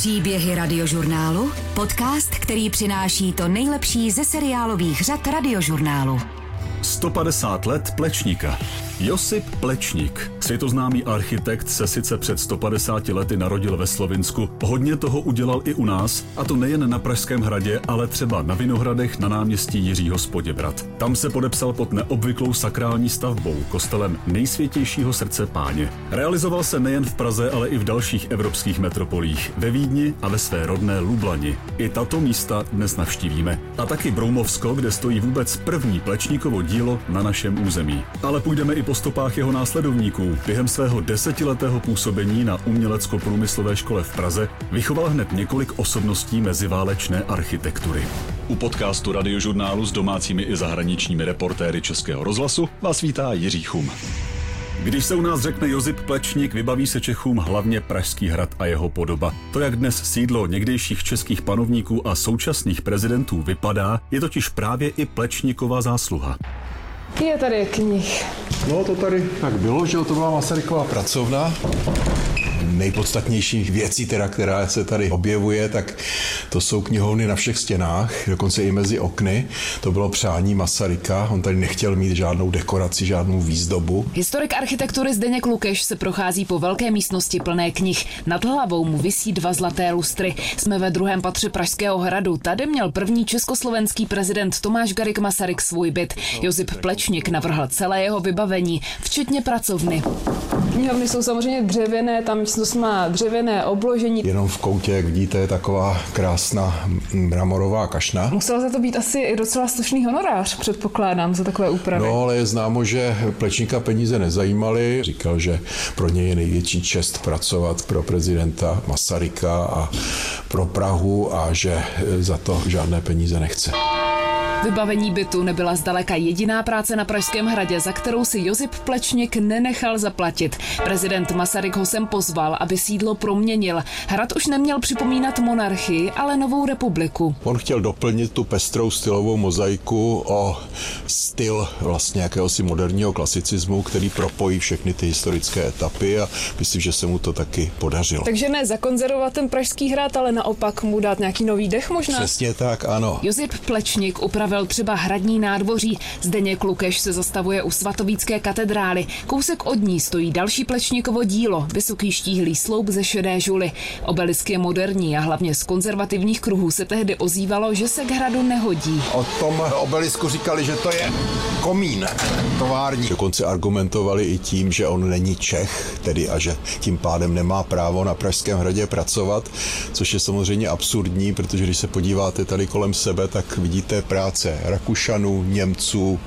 Příběhy radiožurnálu, podcast, který přináší to nejlepší ze seriálových řad radiožurnálu. 150 let Plečníka. Josip Plečník, světoznámý architekt, se sice před 150 lety narodil ve Slovinsku, hodně toho udělal i u nás, a to nejen na Pražském hradě, ale třeba na Vinohradech na náměstí Jiřího Spoděbrat. Tam se podepsal pod neobvyklou sakrální stavbou, kostelem nejsvětějšího srdce páně. Realizoval se nejen v Praze, ale i v dalších evropských metropolích, ve Vídni a ve své rodné Lublani. I tato místa dnes navštívíme. A taky Broumovsko, kde stojí vůbec první Plečníkovo dílo na našem území. Ale půjdeme i po stopách jeho následovníků. Během svého desetiletého působení na umělecko-průmyslové škole v Praze vychoval hned několik osobností meziválečné architektury. U podcastu radiožurnálu s domácími i zahraničními reportéry Českého rozhlasu vás vítá Jiří Chum. Když se u nás řekne Josip Plečník, vybaví se Čechům hlavně Pražský hrad a jeho podoba. To, jak dnes sídlo někdejších českých panovníků a současných prezidentů vypadá, je totiž právě i Plečníkova zásluha. Je tady knih. No to tady tak bylo, že to byla Masaryková pracovna nejpodstatnější věcí, teda, která se tady objevuje, tak to jsou knihovny na všech stěnách, dokonce i mezi okny. To bylo přání Masaryka, on tady nechtěl mít žádnou dekoraci, žádnou výzdobu. Historik architektury Zdeněk Lukeš se prochází po velké místnosti plné knih. Nad hlavou mu visí dva zlaté lustry. Jsme ve druhém patře Pražského hradu. Tady měl první československý prezident Tomáš Garik Masaryk svůj byt. Josip Plečník navrhl celé jeho vybavení, včetně pracovny. Knihovny jsou samozřejmě dřevěné, tam místnost má dřevěné obložení. Jenom v koutě, jak vidíte, je taková krásná mramorová kašna. Musel za to být asi i docela slušný honorář, předpokládám, za takové úpravy. No, ale je známo, že Plečníka peníze nezajímaly. Říkal, že pro něj je největší čest pracovat pro prezidenta Masaryka a pro Prahu a že za to žádné peníze nechce. Vybavení bytu nebyla zdaleka jediná práce na Pražském hradě, za kterou si Josip Plečník nenechal zaplatit. Prezident Masaryk ho sem pozval, aby sídlo proměnil. Hrad už neměl připomínat monarchii, ale novou republiku. On chtěl doplnit tu pestrou stylovou mozaiku o styl vlastně jakéhosi moderního klasicismu, který propojí všechny ty historické etapy a myslím, že se mu to taky podařilo. Takže ne zakonzervovat ten Pražský hrad, ale naopak mu dát nějaký nový dech možná? Přesně tak, ano. Josip Plečník upravil upravil třeba hradní nádvoří. Zdeněk Lukeš se zastavuje u svatovícké katedrály. Kousek od ní stojí další plečníkovo dílo, vysoký štíhlý sloup ze šedé žuly. Obelisk je moderní a hlavně z konzervativních kruhů se tehdy ozývalo, že se k hradu nehodí. O tom obelisku říkali, že to je komín tovární. Dokonce argumentovali i tím, že on není Čech, tedy a že tím pádem nemá právo na Pražském hradě pracovat, což je samozřejmě absurdní, protože když se podíváte tady kolem sebe, tak vidíte práci práce Rakušanů, Němců,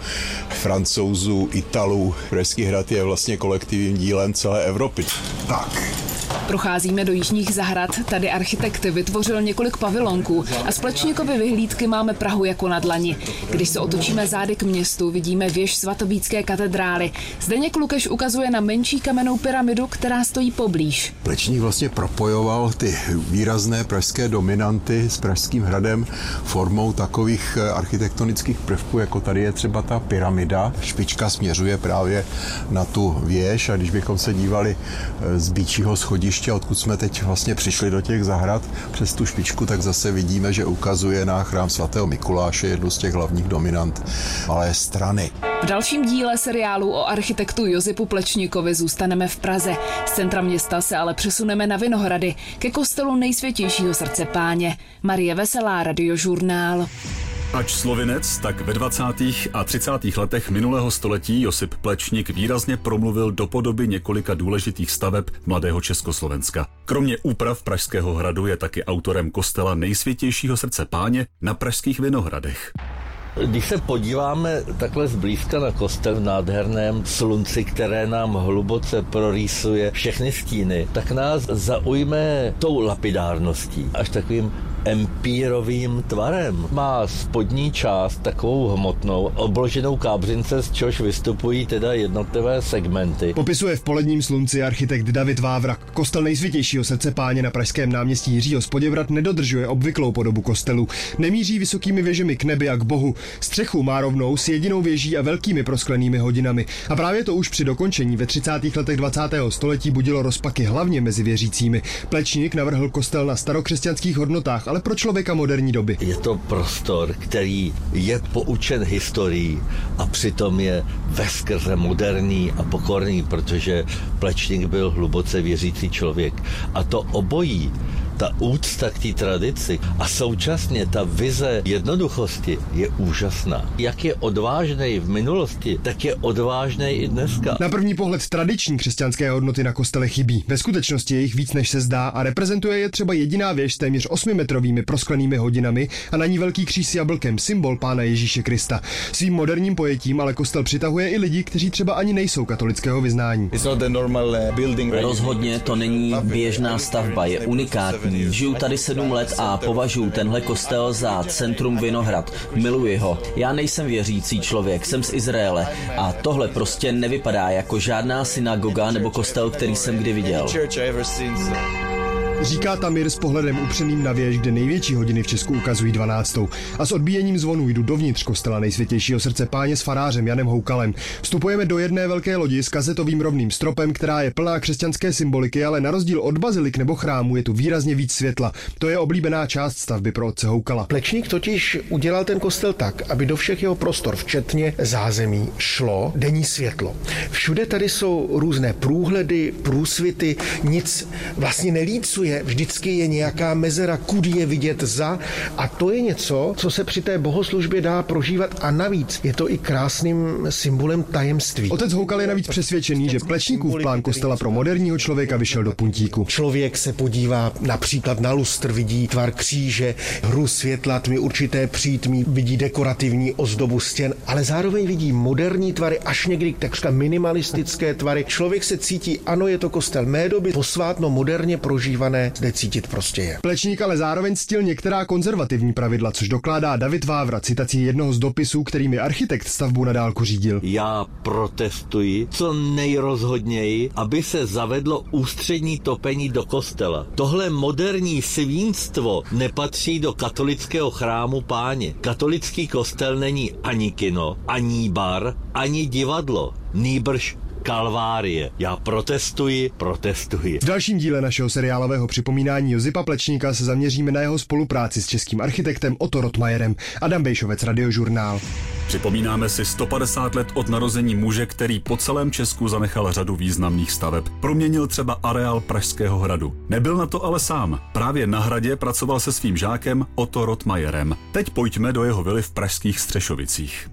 Francouzů, Italů. Pražský hrad je vlastně kolektivním dílem celé Evropy. Tak. Procházíme do jižních zahrad, tady architekt vytvořil několik pavilonků a z Plečníkovy vyhlídky máme Prahu jako na dlani. Když se otočíme zády k městu, vidíme věž svatovícké katedrály. Zdeněk Lukeš ukazuje na menší kamennou pyramidu, která stojí poblíž. Plečník vlastně propojoval ty výrazné pražské dominanty s Pražským hradem formou takových eh, architektonických prvků, jako tady je třeba ta pyramida. Špička směřuje právě na tu věž a když bychom se dívali eh, z býčího schodiště schodiště, odkud jsme teď vlastně přišli do těch zahrad přes tu špičku, tak zase vidíme, že ukazuje na chrám svatého Mikuláše, jednu z těch hlavních dominant malé strany. V dalším díle seriálu o architektu Josipu Plečníkovi zůstaneme v Praze. Z centra města se ale přesuneme na Vinohrady, ke kostelu nejsvětějšího srdce páně. Marie Veselá, radiožurnál. Ač slovinec, tak ve 20. a 30. letech minulého století Josip Plečník výrazně promluvil do podoby několika důležitých staveb mladého Československa. Kromě úprav Pražského hradu je taky autorem kostela nejsvětějšího srdce páně na Pražských Vinohradech. Když se podíváme takhle zblízka na kostel v nádherném slunci, které nám hluboce prorýsuje všechny stíny, tak nás zaujme tou lapidárností, až takovým empírovým tvarem. Má spodní část takovou hmotnou, obloženou kábřince, z čehož vystupují teda jednotlivé segmenty. Popisuje v poledním slunci architekt David Vávra. Kostel nejsvětějšího srdce páně na pražském náměstí Jiřího Spoděvrat nedodržuje obvyklou podobu kostelu. Nemíří vysokými věžemi k nebi a k bohu. Střechu má rovnou s jedinou věží a velkými prosklenými hodinami. A právě to už při dokončení ve 30. letech 20. století budilo rozpaky hlavně mezi věřícími. Plečník navrhl kostel na starokřesťanských hodnotách, ale pro člověka moderní doby. Je to prostor, který je poučen historií a přitom je veskrze moderní a pokorný, protože Plečník byl hluboce věřící člověk. A to obojí ta úcta k té tradici a současně ta vize jednoduchosti je úžasná. Jak je odvážný v minulosti, tak je odvážný i dneska. Na první pohled tradiční křesťanské hodnoty na kostele chybí. Ve skutečnosti je jich víc než se zdá a reprezentuje je třeba jediná věž s téměř 8-metrovými prosklenými hodinami a na ní velký kříž s jablkem, symbol pána Ježíše Krista. Svým moderním pojetím ale kostel přitahuje i lidi, kteří třeba ani nejsou katolického vyznání. Uh, Rozhodně to není běžná stavba, je unikátní Žiju tady sedm let a považuji tenhle kostel za centrum Vinohrad. Miluji ho. Já nejsem věřící člověk, jsem z Izraele a tohle prostě nevypadá jako žádná synagoga nebo kostel, který jsem kdy viděl. Říká Tamir s pohledem upřeným na věž, kde největší hodiny v Česku ukazují 12. A s odbíjením zvonu jdu dovnitř kostela nejsvětějšího srdce páně s farářem Janem Houkalem. Vstupujeme do jedné velké lodi s kazetovým rovným stropem, která je plná křesťanské symboliky, ale na rozdíl od bazilik nebo chrámu je tu výrazně víc světla. To je oblíbená část stavby pro otce Houkala. Plečník totiž udělal ten kostel tak, aby do všech jeho prostor, včetně zázemí, šlo denní světlo. Všude tady jsou různé průhledy, průsvity, nic vlastně nelícuje je, vždycky je nějaká mezera, kudy je vidět za a to je něco, co se při té bohoslužbě dá prožívat a navíc je to i krásným symbolem tajemství. Otec Houkal je navíc přesvědčený, že Plečníkův plán kostela pro moderního člověka vyšel do puntíku. Člověk se podívá například na lustr, vidí tvar kříže, hru světla, tmy určité přítmí, vidí dekorativní ozdobu stěn, ale zároveň vidí moderní tvary, až někdy takřka minimalistické tvary. Člověk se cítí, ano, je to kostel mé doby, posvátno moderně prožívané zde cítit prostě je. Plečník ale zároveň stil některá konzervativní pravidla, což dokládá David Vávra citací jednoho z dopisů, kterými architekt stavbu na dálku řídil. Já protestuji co nejrozhodněji, aby se zavedlo ústřední topení do kostela. Tohle moderní svínstvo nepatří do katolického chrámu páně. Katolický kostel není ani kino, ani bar, ani divadlo. Nýbrž kalvárie. Já protestuji, protestuji. V dalším díle našeho seriálového připomínání Jozipa Plečníka se zaměříme na jeho spolupráci s českým architektem Otto Rotmajerem. Adam Bejšovec, Radiožurnál. Připomínáme si 150 let od narození muže, který po celém Česku zanechal řadu významných staveb. Proměnil třeba areál Pražského hradu. Nebyl na to ale sám. Právě na hradě pracoval se svým žákem Otto Rotmajerem. Teď pojďme do jeho vily v pražských Střešovicích.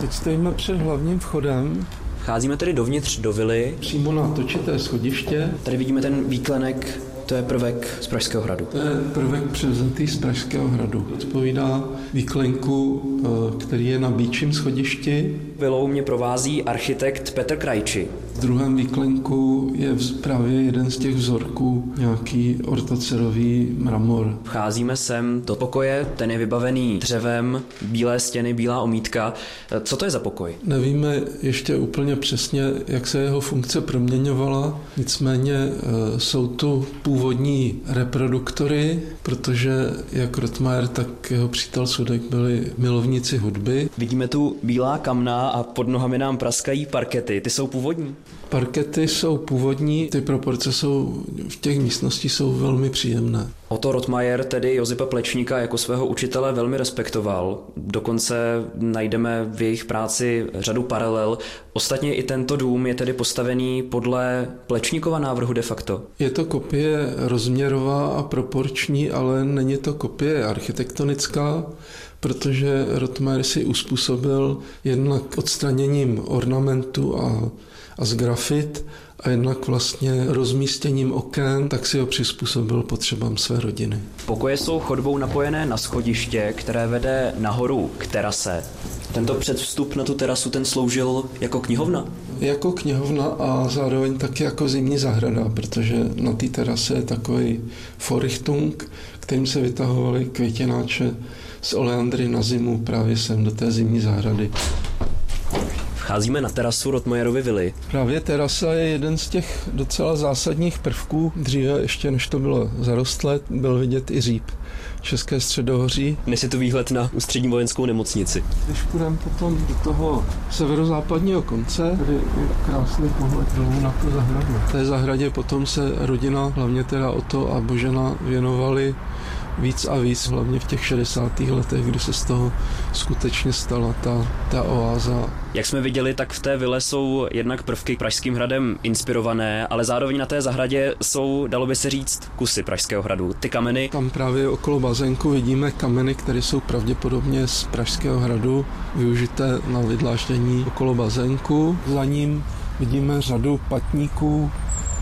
Teď stojíme před hlavním vchodem Vcházíme tedy dovnitř do vily. Přímo na točité schodiště. Tady vidíme ten výklenek to je prvek z Pražského hradu. To je prvek převzatý z Pražského hradu. Odpovídá výklenku, eh, který je na Bíčím schodišti. Vilou mě provází architekt Petr Krajči. V druhém výklenku je právě jeden z těch vzorků, nějaký ortocerový mramor. Vcházíme sem do pokoje, ten je vybavený dřevem, bílé stěny, bílá omítka. Co to je za pokoj? Nevíme ještě úplně přesně, jak se jeho funkce proměňovala, nicméně eh, jsou tu původní reproduktory, protože jak Rotmajer, tak jeho přítel Sudek byli milovníci hudby. Vidíme tu bílá kamna a pod nohami nám praskají parkety. Ty jsou původní? Parkety jsou původní, ty proporce jsou v těch místnostích jsou velmi příjemné. Otto Rotmajer tedy Josipa Plečníka jako svého učitele velmi respektoval. Dokonce najdeme v jejich práci řadu paralel. Ostatně i tento dům je tedy postavený podle Plečníkova návrhu de facto. Je to kopie rozměrová a proporční, ale není to kopie architektonická, protože Rotmajer si uspůsobil jednak odstraněním ornamentu a a z grafit a jednak vlastně rozmístěním oken, tak si ho přizpůsobil potřebám své rodiny. Pokoje jsou chodbou napojené na schodiště, které vede nahoru k terase. Tento předvstup na tu terasu ten sloužil jako knihovna? Jako knihovna a zároveň taky jako zimní zahrada, protože na té terase je takový Forichtung, kterým se vytahovaly květináče z oleandry na zimu právě sem do té zimní zahrady. Vcházíme na terasu Rotmajerovy vily. Právě terasa je jeden z těch docela zásadních prvků. Dříve, ještě než to bylo zarostlé, byl vidět i říp. České středohoří. Dnes je to výhled na ústřední vojenskou nemocnici. Když půjdeme potom do toho severozápadního konce, tady je krásný pohled dolů na tu zahradu. V té zahradě potom se rodina, hlavně teda Oto a Božena, věnovali víc a víc, hlavně v těch 60. letech, kdy se z toho skutečně stala ta, ta oáza. Jak jsme viděli, tak v té vile jsou jednak prvky Pražským hradem inspirované, ale zároveň na té zahradě jsou, dalo by se říct, kusy Pražského hradu. Ty kameny. Tam právě okolo bazénku vidíme kameny, které jsou pravděpodobně z Pražského hradu, využité na vydláždění okolo bazénku. Za ním vidíme řadu patníků,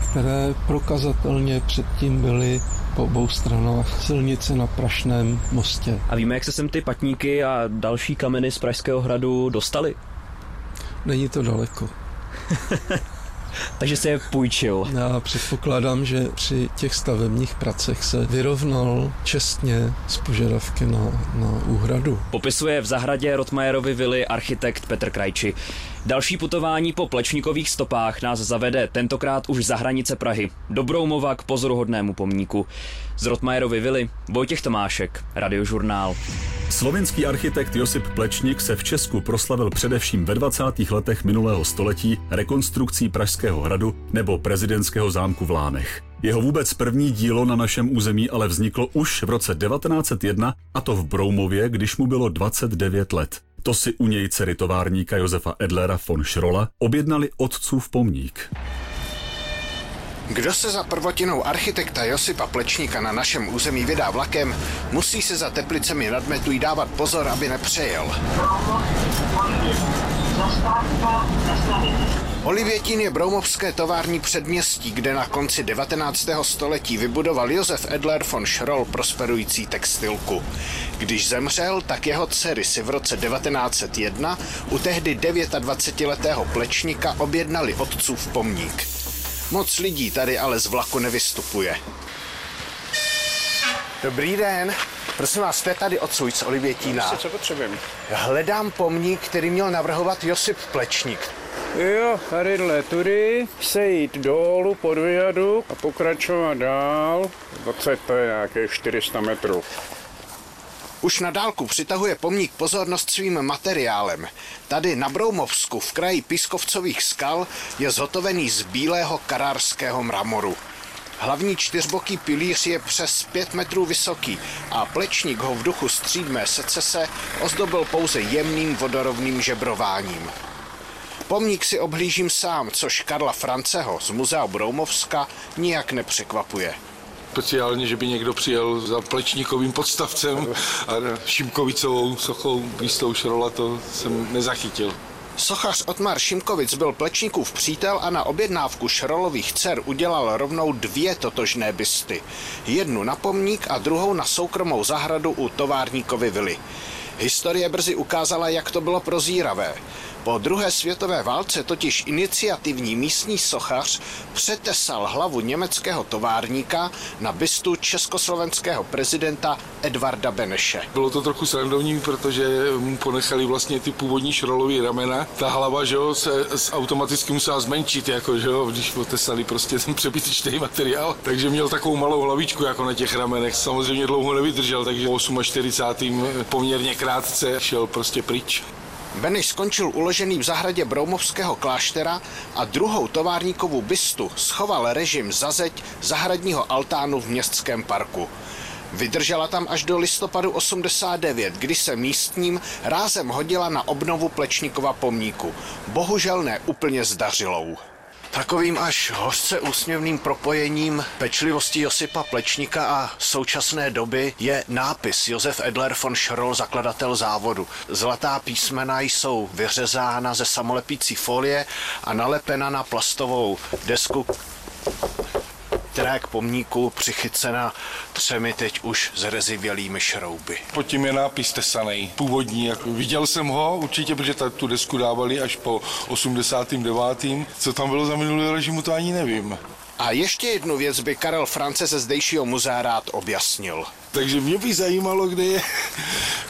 které prokazatelně předtím byly po obou stranách silnice na Prašném mostě. A víme, jak se sem ty patníky a další kameny z Pražského hradu dostaly? Není to daleko. Takže se je půjčil. Já předpokládám, že při těch stavebních pracech se vyrovnal čestně z požadavky na, na úhradu. Popisuje v zahradě Rotmajerovi vily architekt Petr Krajči. Další putování po plečníkových stopách nás zavede tentokrát už za hranice Prahy, do Broumova k pozoruhodnému pomníku. Z Rotmajerovy vily Vojtěch Tomášek, Radiožurnál. Slovenský architekt Josip Plečník se v Česku proslavil především ve 20. letech minulého století rekonstrukcí Pražského hradu nebo prezidentského zámku v Lánech. Jeho vůbec první dílo na našem území ale vzniklo už v roce 1901 a to v Broumově, když mu bylo 29 let. To si u něj dcery továrníka Josefa Edlera von Schrolla objednali otcův pomník. Kdo se za prvotinou architekta Josipa Plečníka na našem území vydá vlakem, musí se za Teplicemi nad Metují dávat pozor, aby nepřejel. Olivětín je broumovské tovární předměstí, kde na konci 19. století vybudoval Josef Edler von Schroll prosperující textilku. Když zemřel, tak jeho dcery si v roce 1901 u tehdy 29-letého plečníka objednali otcův pomník. Moc lidí tady ale z vlaku nevystupuje. Dobrý den. Prosím vás, jste tady odsud z Olivětína. Co potřebujeme? Hledám pomník, který měl navrhovat Josip Plečník. Jo, tadyhle tudy, sejít dolů pod vyjadu a pokračovat dál. 20 to je nějakých 400 metrů. Už na dálku přitahuje pomník pozornost svým materiálem. Tady na Broumovsku v kraji Pískovcových skal je zhotovený z bílého karárského mramoru. Hlavní čtyřboký pilíř je přes 5 metrů vysoký a plečník ho v duchu střídmé secese ozdobil pouze jemným vodorovným žebrováním. Pomník si obhlížím sám, což Karla Franceho z Muzea Broumovska nijak nepřekvapuje speciálně, že by někdo přijel za plečníkovým podstavcem a Šimkovicovou sochou místou Šrola, to jsem nezachytil. Sochař Otmar Šimkovic byl Plečníkův přítel a na objednávku Šrolových dcer udělal rovnou dvě totožné bysty. Jednu na pomník a druhou na soukromou zahradu u továrníkovy vily. Historie brzy ukázala, jak to bylo prozíravé. Po druhé světové válce totiž iniciativní místní sochař přetesal hlavu německého továrníka na bystu československého prezidenta Edvarda Beneše. Bylo to trochu srandovní, protože mu ponechali vlastně ty původní šrolový ramena. Ta hlava, že jo, se automaticky musela zmenšit, jako, že jo, když potesali prostě ten přebytečný materiál. Takže měl takovou malou hlavičku jako na těch ramenech. Samozřejmě dlouho nevydržel, takže 48. poměrně krátce šel prostě pryč. Beneš skončil uložený v zahradě Broumovského kláštera a druhou továrníkovou bystu schoval režim za zeď zahradního altánu v městském parku. Vydržela tam až do listopadu 89, kdy se místním rázem hodila na obnovu Plečníkova pomníku. Bohužel ne úplně zdařilou. Takovým až hořce úsměvným propojením pečlivosti Josipa Plečníka a současné doby je nápis Josef Edler von Schroll, zakladatel závodu. Zlatá písmena jsou vyřezána ze samolepící folie a nalepena na plastovou desku která k pomníku přichycena třemi teď už zrezivělými šrouby. Pod tím je nápis tesaný, původní. Jako viděl jsem ho určitě, protože tu desku dávali až po 89. Co tam bylo za minulý režimu, to ani nevím. A ještě jednu věc by Karel France ze zdejšího muzea rád objasnil. Takže mě by zajímalo, kde je,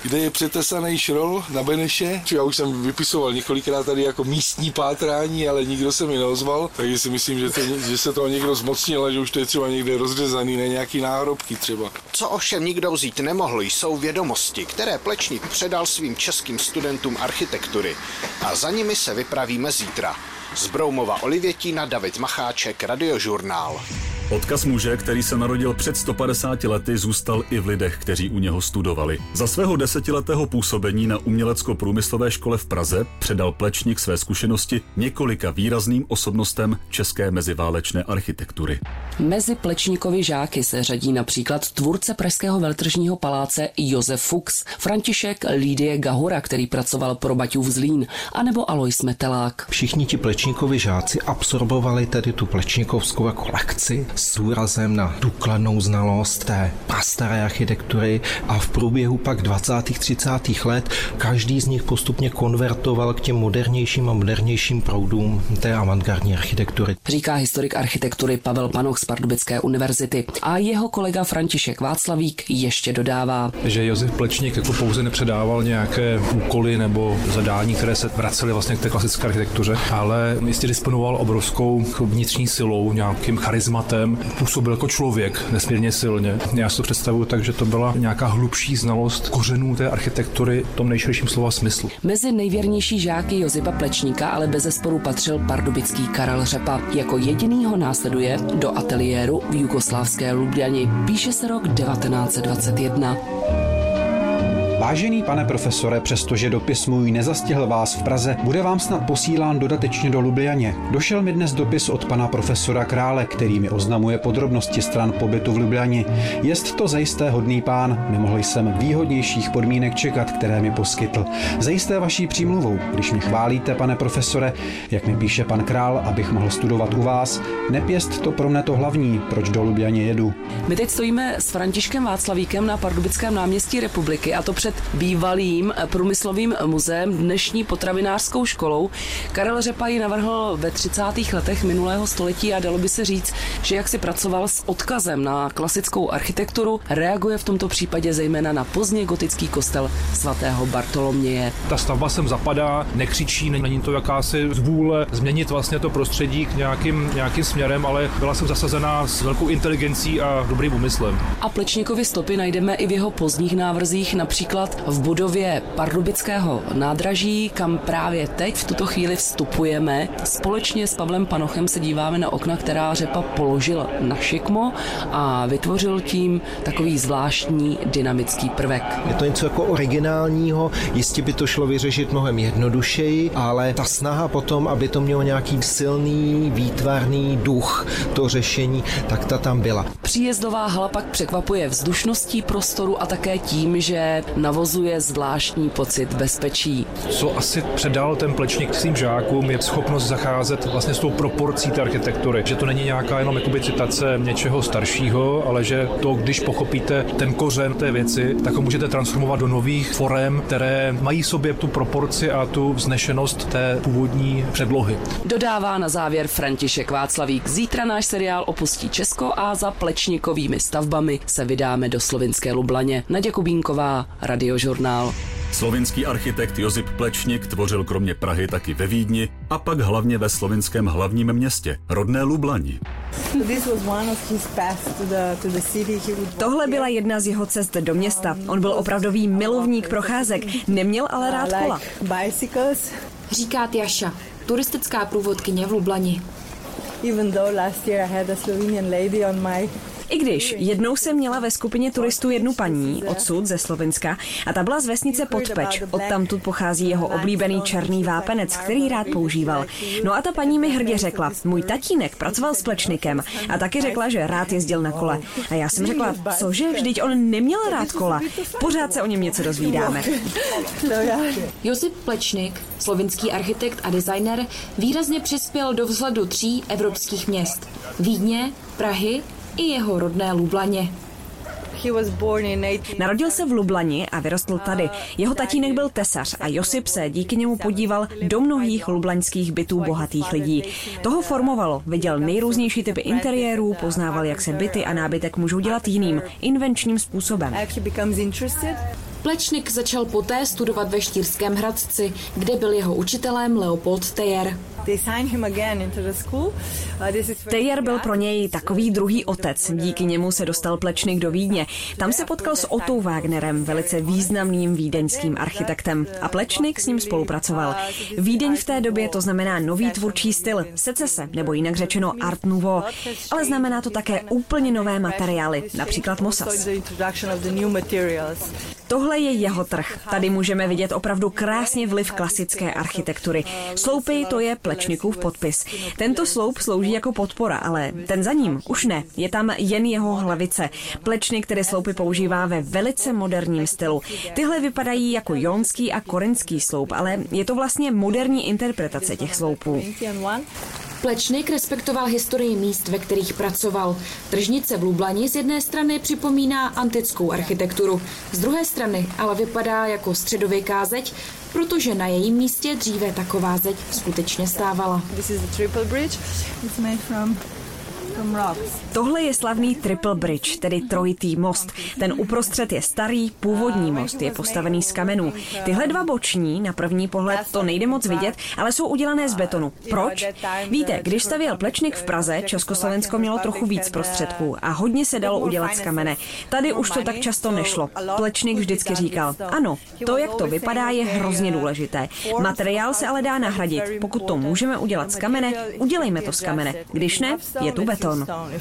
kde je přetesaný šrol na Beneše. Já už jsem vypisoval několikrát tady jako místní pátrání, ale nikdo se mi neozval, takže si myslím, že, to, že se toho někdo zmocnil a že už to je třeba někde rozřezaný na nějaký náhrobky třeba. Co ovšem nikdo vzít nemohl, jsou vědomosti, které Plečník předal svým českým studentům architektury. A za nimi se vypravíme zítra. Z Broumova Olivětína David Macháček, Radiožurnál. Odkaz muže, který se narodil před 150 lety, zůstal i v lidech, kteří u něho studovali. Za svého desetiletého působení na umělecko-průmyslové škole v Praze předal Plečník své zkušenosti několika výrazným osobnostem české meziválečné architektury. Mezi Plečníkovi žáky se řadí například tvůrce Pražského veltržního paláce Josef Fuchs, František Lídie Gahora, který pracoval pro Baťův Zlín, anebo Alois Metelák. Všichni ti Plečníkovi žáci absorbovali tedy tu Plečníkovskou jako lekci s důrazem na důkladnou znalost té prastaré architektury a v průběhu pak 20. 30. let každý z nich postupně konvertoval k těm modernějším a modernějším proudům té avantgardní architektury. Říká historik architektury Pavel Panoch z Pardubické univerzity a jeho kolega František Václavík ještě dodává, že Josef Plečník jako pouze nepředával nějaké úkoly nebo zadání, které se vracely vlastně k té klasické architektuře, ale jistě disponoval obrovskou vnitřní silou, nějakým charizmatem působil jako člověk nesmírně silně. Já si to představuju tak, že to byla nějaká hlubší znalost kořenů té architektury v tom nejširším slova smyslu. Mezi nejvěrnější žáky Josepa Plečníka ale bez zesporu patřil pardubický Karel Řepa. Jako jediný ho následuje do ateliéru v jugoslávské Ljubljani. Píše se rok 1921. Vážený pane profesore, přestože dopis můj nezastihl vás v Praze, bude vám snad posílán dodatečně do Lubljaně. Došel mi dnes dopis od pana profesora Krále, který mi oznamuje podrobnosti stran pobytu v Lubljaně. Jest to zajisté hodný pán, nemohl jsem výhodnějších podmínek čekat, které mi poskytl. Zajisté vaší přímluvou, když mě chválíte, pane profesore, jak mi píše pan Král, abych mohl studovat u vás, nepěst to pro mne to hlavní, proč do Lubjaně jedu. My teď stojíme s Františkem Václavíkem na Pardubickém náměstí republiky a to před bývalým průmyslovým muzeem, dnešní potravinářskou školou. Karel Řepa ji navrhl ve 30. letech minulého století a dalo by se říct, že jak si pracoval s odkazem na klasickou architekturu, reaguje v tomto případě zejména na pozdně gotický kostel svatého Bartoloměje. Ta stavba sem zapadá, nekřičí, není to jakási zvůle změnit vlastně to prostředí k nějakým, nějakým směrem, ale byla jsem zasazená s velkou inteligencí a dobrým úmyslem. A Plečníkovi stopy najdeme i v jeho pozdních návrzích, například například v budově Pardubického nádraží, kam právě teď v tuto chvíli vstupujeme. Společně s Pavlem Panochem se díváme na okna, která řepa položil na šikmo a vytvořil tím takový zvláštní dynamický prvek. Je to něco jako originálního, jistě by to šlo vyřešit mnohem jednodušeji, ale ta snaha potom, aby to mělo nějaký silný, výtvarný duch, to řešení, tak ta tam byla. Příjezdová hala pak překvapuje vzdušností prostoru a také tím, že na navozuje zvláštní pocit bezpečí. Co asi předal ten plečník svým žákům, je schopnost zacházet vlastně s tou proporcí té architektury. Že to není nějaká jenom jakoby citace něčeho staršího, ale že to, když pochopíte ten kořen té věci, tak ho můžete transformovat do nových forem, které mají sobě tu proporci a tu vznešenost té původní předlohy. Dodává na závěr František Václavík. Zítra náš seriál opustí Česko a za plečníkovými stavbami se vydáme do slovinské Lublaně. Naděja Kubínková, radiožurnál. Slovinský architekt Josip Plečník tvořil kromě Prahy taky ve Vídni a pak hlavně ve slovinském hlavním městě, rodné Lublani. Tohle byla jedna z jeho cest do města. On byl opravdový milovník procházek, neměl ale rád kola. Říká Tjaša, turistická průvodkyně v Lublani. Even though last year I had a Slovenian lady on my i když jednou jsem měla ve skupině turistů jednu paní, odsud ze Slovenska, a ta byla z vesnice Podpeč. Odtamtud pochází jeho oblíbený černý vápenec, který rád používal. No a ta paní mi hrdě řekla, můj tatínek pracoval s plečnikem a taky řekla, že rád jezdil na kole. A já jsem řekla, cože, vždyť on neměl rád kola. Pořád se o něm něco dozvídáme. Josip Plečnik, slovinský architekt a designer, výrazně přispěl do vzhledu tří evropských měst. Vídně, Prahy i jeho rodné Lublaně. Narodil se v Lublani a vyrostl tady. Jeho tatínek byl tesař a Josip se díky němu podíval do mnohých lublaňských bytů bohatých lidí. Toho formovalo, viděl nejrůznější typy interiérů, poznával, jak se byty a nábytek můžou dělat jiným, invenčním způsobem. Plečnik začal poté studovat ve Štýrském Hradci, kde byl jeho učitelem Leopold Tejer. Uh, Tejer byl pro něj takový druhý otec. Díky němu se dostal Plečnik do Vídně. Tam se potkal s Otto Wagnerem, velice významným vídeňským architektem. A Plečnik s ním spolupracoval. Vídeň v té době to znamená nový tvůrčí styl, secese, nebo jinak řečeno Art Nouveau. Ale znamená to také úplně nové materiály, například mosas. Tohle je jeho trh. Tady můžeme vidět opravdu krásně vliv klasické architektury. Sloupy to je Plečnikův podpis. Tento sloup slouží jako podpora, ale ten za ním už ne. Je tam jen jeho hlavice. Plečnik, který sloupy používá ve velice moderním stylu. Tyhle vypadají jako jonský a korinský sloup, ale je to vlastně moderní interpretace těch sloupů. Plečnik respektoval historii míst, ve kterých pracoval. Tržnice v Lublani z jedné strany připomíná antickou architekturu, z druhé strany ale vypadá jako středověká zeď, protože na jejím místě dříve taková zeď skutečně stávala. This is the triple bridge. It's made from Tohle je slavný Triple Bridge, tedy trojitý most. Ten uprostřed je starý, původní most, je postavený z kamenů. Tyhle dva boční, na první pohled to nejde moc vidět, ale jsou udělané z betonu. Proč? Víte, když stavěl Plečnik v Praze, Československo mělo trochu víc prostředků a hodně se dalo udělat z kamene. Tady už to tak často nešlo. Plečnik vždycky říkal, ano, to, jak to vypadá, je hrozně důležité. Materiál se ale dá nahradit. Pokud to můžeme udělat z kamene, udělejme to z kamene. Když ne, je tu beton beton.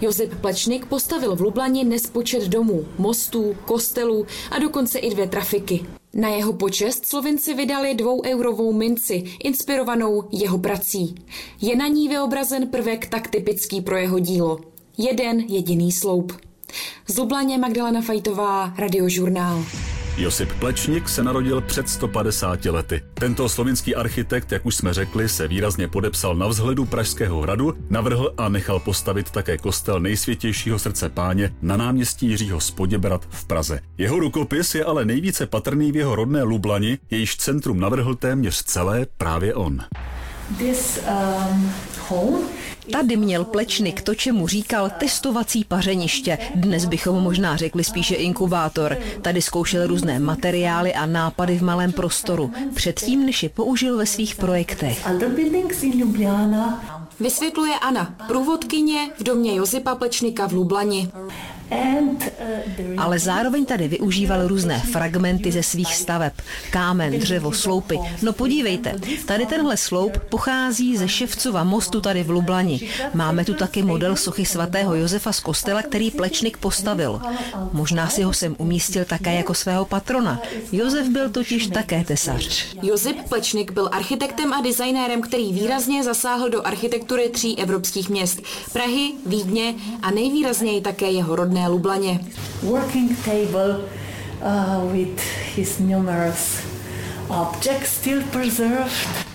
Josip Plečnik postavil v Lublani nespočet domů, mostů, kostelů a dokonce i dvě trafiky. Na jeho počest Slovinci vydali dvoueurovou minci, inspirovanou jeho prací. Je na ní vyobrazen prvek tak typický pro jeho dílo. Jeden jediný sloup. Z Lublaně Magdalena Fajtová, Radiožurnál. Josip Plečnik se narodil před 150 lety. Tento slovinský architekt, jak už jsme řekli, se výrazně podepsal na vzhledu Pražského hradu, navrhl a nechal postavit také kostel nejsvětějšího srdce páně na náměstí Jiřího Spoděbrat v Praze. Jeho rukopis je ale nejvíce patrný v jeho rodné Lublani, jejíž centrum navrhl téměř celé právě on. This, um, home Tady měl Plečnik to, čemu říkal testovací pařeniště. Dnes bychom možná řekli spíše inkubátor. Tady zkoušel různé materiály a nápady v malém prostoru. Předtím, než je použil ve svých projektech. Vysvětluje Anna, průvodkyně v domě Josipa Plečnika v Lublani. Ale zároveň tady využíval různé fragmenty ze svých staveb. Kámen, dřevo, sloupy. No podívejte, tady tenhle sloup pochází ze Ševcova mostu tady v Lublani. Máme tu taky model sochy svatého Josefa z kostela, který Plečnik postavil. Možná si ho sem umístil také jako svého patrona. Josef byl totiž také tesař. Josef Plečnik byl architektem a designérem, který výrazně zasáhl do architektury tří evropských měst. Prahy, Vídně a nejvýrazněji také jeho rodné rodné Lublaně. Working table uh, with his numerous objects still preserved.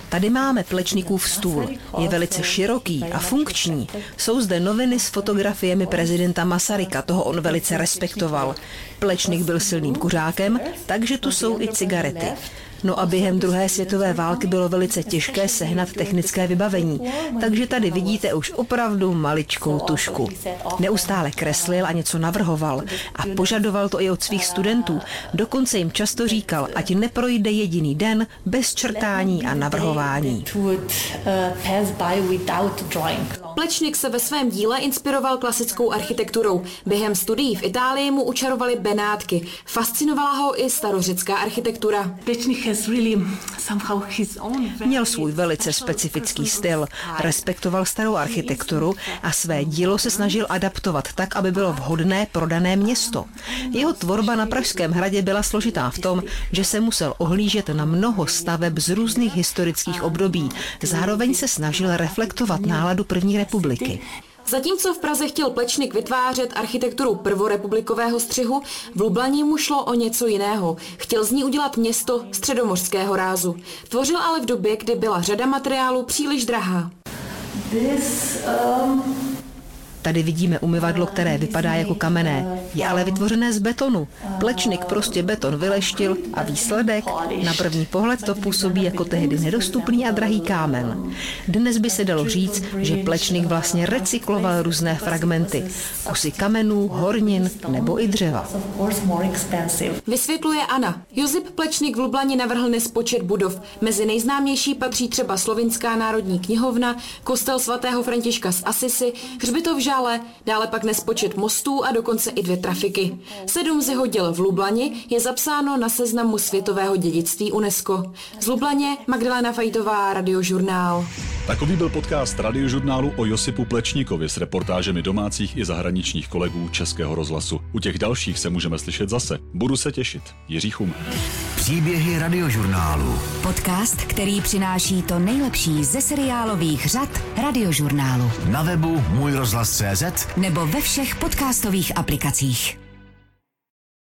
Tady máme Plečnikův stůl. Je velice široký a funkční. Jsou zde noviny s fotografiemi prezidenta Masaryka, toho on velice respektoval. Plečnik byl silným kuřákem, takže tu jsou i cigarety. No a během druhé světové války bylo velice těžké sehnat technické vybavení, takže tady vidíte už opravdu maličkou tušku. Neustále kreslil a něco navrhoval a požadoval to i od svých studentů. Dokonce jim často říkal, ať neprojde jediný den bez črtání a navrhování. Plečnik se ve svém díle inspiroval klasickou architekturou. Během studií v Itálii mu učarovali Benátky. Fascinovala ho i starořecká architektura. Plečnik Měl svůj velice specifický styl, respektoval starou architekturu a své dílo se snažil adaptovat tak, aby bylo vhodné pro dané město. Jeho tvorba na Pražském hradě byla složitá v tom, že se musel ohlížet na mnoho staveb z různých historických období. Zároveň se snažil reflektovat náladu první republiky. Zatímco v Praze chtěl Plečnik vytvářet architekturu prvorepublikového střihu, v Lublani mu šlo o něco jiného. Chtěl z ní udělat město středomořského rázu. Tvořil ale v době, kdy byla řada materiálů příliš drahá. This, um... Tady vidíme umyvadlo, které vypadá jako kamenné. Je ale vytvořené z betonu. Plečnik prostě beton vyleštil a výsledek? Na první pohled to působí jako tehdy nedostupný a drahý kámen. Dnes by se dalo říct, že plečnik vlastně recykloval různé fragmenty. Kusy kamenů, hornin nebo i dřeva. Vysvětluje Anna. Josip Plečnik v Lublani navrhl nespočet budov. Mezi nejznámější patří třeba Slovinská národní knihovna, kostel svatého Františka z Asisi, hřbitov Žále, dále pak nespočet mostů a dokonce i dvě trafiky. Sedm z jeho děl v Lublani je zapsáno na seznamu světového dědictví UNESCO. Z Lublaně Magdalena Fajtová, Radiožurnál. Takový byl podcast radiožurnálu o Josipu Plečníkovi s reportážemi domácích i zahraničních kolegů Českého rozhlasu. U těch dalších se můžeme slyšet zase. Budu se těšit. Jiří Chum. Příběhy radiožurnálu. Podcast, který přináší to nejlepší ze seriálových řad radiožurnálu. Na webu Můj rozhlas CZ nebo ve všech podcastových aplikacích.